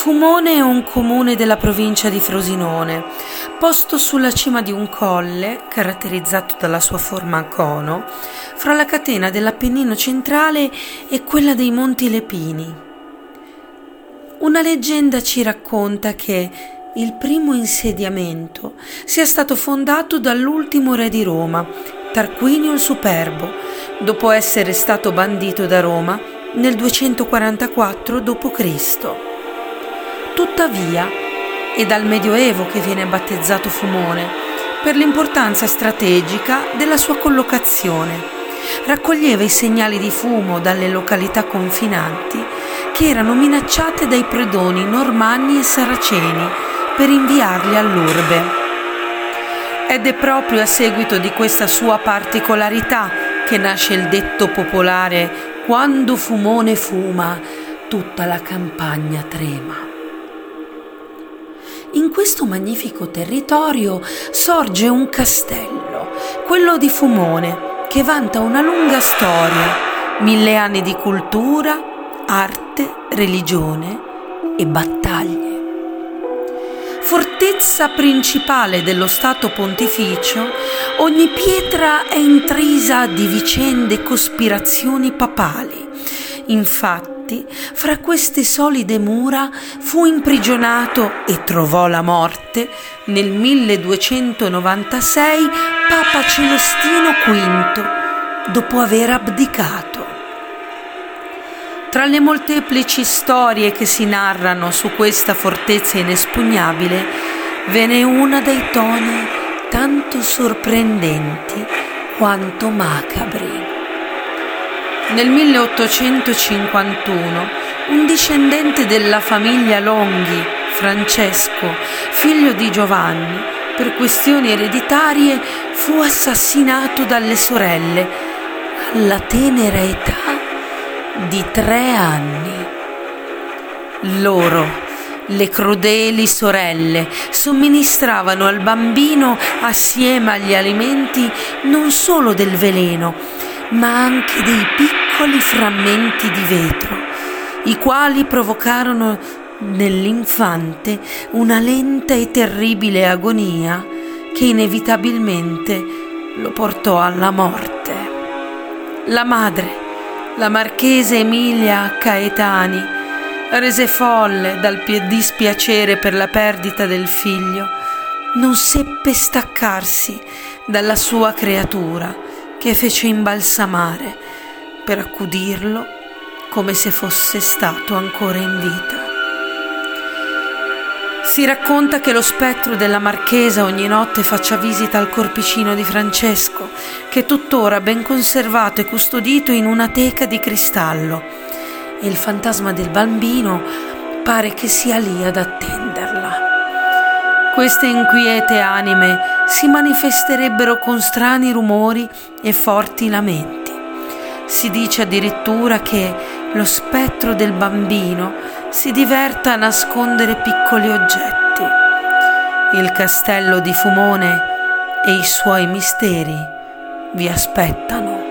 Fumone è un comune della provincia di Frosinone, posto sulla cima di un colle, caratterizzato dalla sua forma a cono, fra la catena dell'Appennino centrale e quella dei Monti Lepini. Una leggenda ci racconta che il primo insediamento sia stato fondato dall'ultimo re di Roma, Tarquinio il Superbo, dopo essere stato bandito da Roma nel 244 d.C. Tuttavia, è dal Medioevo che viene battezzato Fumone, per l'importanza strategica della sua collocazione. Raccoglieva i segnali di fumo dalle località confinanti che erano minacciate dai predoni normanni e saraceni per inviarli all'urbe. Ed è proprio a seguito di questa sua particolarità che nasce il detto popolare quando Fumone fuma, tutta la campagna trema. In questo magnifico territorio sorge un castello, quello di Fumone, che vanta una lunga storia, mille anni di cultura, arte, religione e battaglie. Fortezza principale dello Stato pontificio, ogni pietra è intrisa di vicende e cospirazioni papali. Infatti, fra queste solide mura fu imprigionato e trovò la morte nel 1296 Papa Celestino V, dopo aver abdicato. Tra le molteplici storie che si narrano su questa fortezza inespugnabile, ve n'è una dai toni tanto sorprendenti quanto macabri. Nel 1851 un discendente della famiglia Longhi, Francesco, figlio di Giovanni, per questioni ereditarie fu assassinato dalle sorelle alla tenera età di tre anni. Loro, le crudeli sorelle, somministravano al bambino assieme agli alimenti non solo del veleno, ma anche dei piccoli frammenti di vetro, i quali provocarono nell'infante una lenta e terribile agonia che inevitabilmente lo portò alla morte. La madre, la marchesa Emilia Caetani, rese folle dal dispiacere per la perdita del figlio, non seppe staccarsi dalla sua creatura che fece imbalsamare per accudirlo come se fosse stato ancora in vita. Si racconta che lo spettro della marchesa ogni notte faccia visita al corpicino di Francesco, che è tuttora ben conservato e custodito in una teca di cristallo, e il fantasma del bambino pare che sia lì ad attenderla. Queste inquiete anime si manifesterebbero con strani rumori e forti lamenti. Si dice addirittura che lo spettro del bambino si diverta a nascondere piccoli oggetti. Il castello di Fumone e i suoi misteri vi aspettano.